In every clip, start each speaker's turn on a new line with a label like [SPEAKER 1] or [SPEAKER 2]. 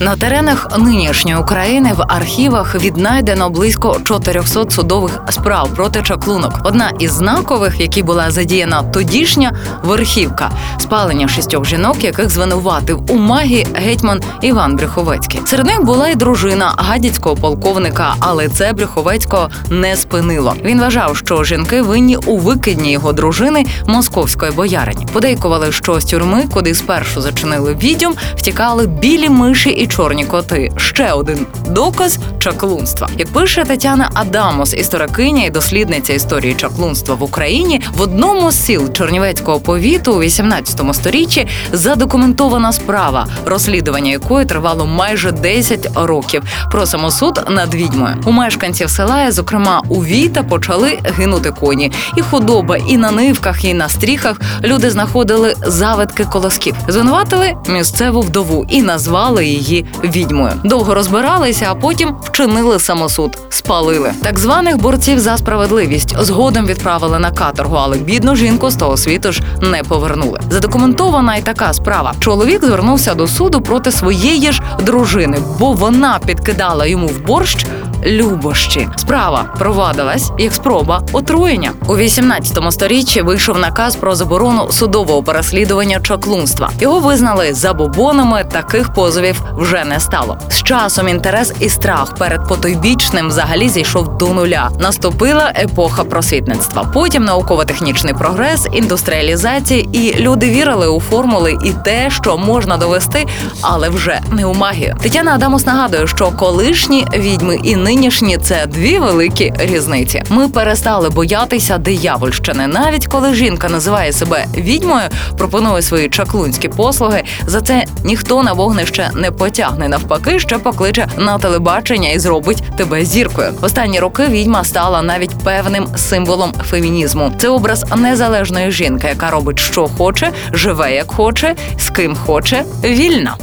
[SPEAKER 1] На теренах нинішньої України в архівах віднайдено близько 400 судових справ проти чаклунок. Одна із знакових, які була задіяна тодішня верхівка спалення шістьох жінок, яких звинуватив у магії гетьман Іван Брюховецький. Серед них була й дружина гадяцького полковника, але це Брюховецького не спинило. Він вважав, що жінки винні у викидні його дружини московської боярині. Подейкували, що з тюрми, куди спершу зачинили відьом, втікали білі миші і чорні коти. Ще один доказ чаклунства. Як пише Тетяна Адамос, історикиня і дослідниця історії чаклунства в Україні, в одному з сіл Чернівецького повіту у 18 сторіччі задокументована справа, розслідування якої тривало майже 10 років. Про самосуд над відьмою. У мешканців села, зокрема у Віта, почали гинути коні. І худоба, і на нивках, і на стріхах люди знаходили завитки колосків. Звинуватили місцеву вдову і назвали її відьмою. Довго розбиралися, а потім вчинили самосуд, спалили. Так званих борців за справедливість згодом відправили на каторгу, але бідну жінку з того світу ж не повернули. Задокументована й така справа. Чоловік звернувся до суду проти своєї ж дружини, бо вона підкидала йому в борщ любощі. Справа провадилась як спроба отруєння. У 18 сторіччі вийшов наказ про заборону судового переслідування чаклунства. Його визнали забобонами. Таких позовів вже не стало. З часом інтерес і страх перед потойбічним взагалі зійшов до нуля. Наступила епоха просвітництва. Потім науково-технічний прогрес, індустріалізація, і люди вірили у формули і те, що можна довести, але вже не у магію. Тетяна Адамус нагадує, що колишні відьми і нинішні це дві великі різниці. Ми перестали боятися диявольщини. Навіть коли жінка називає себе відьмою, пропонує свої чаклунські послуги. За це ніхто на вогнище не потягне. Навпаки, ще покличе на телебачення і зробить тебе зіркою. Останні роки відьма стала навіть певним символом фемінізму. Це образ незалежної жінки, яка робить, що хоче, живе як хоче, з ким хоче, вільна.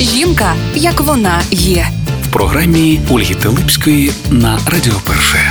[SPEAKER 2] Жінка, як вона є.
[SPEAKER 3] Програмі Ольги Телипської на Радіо Перше.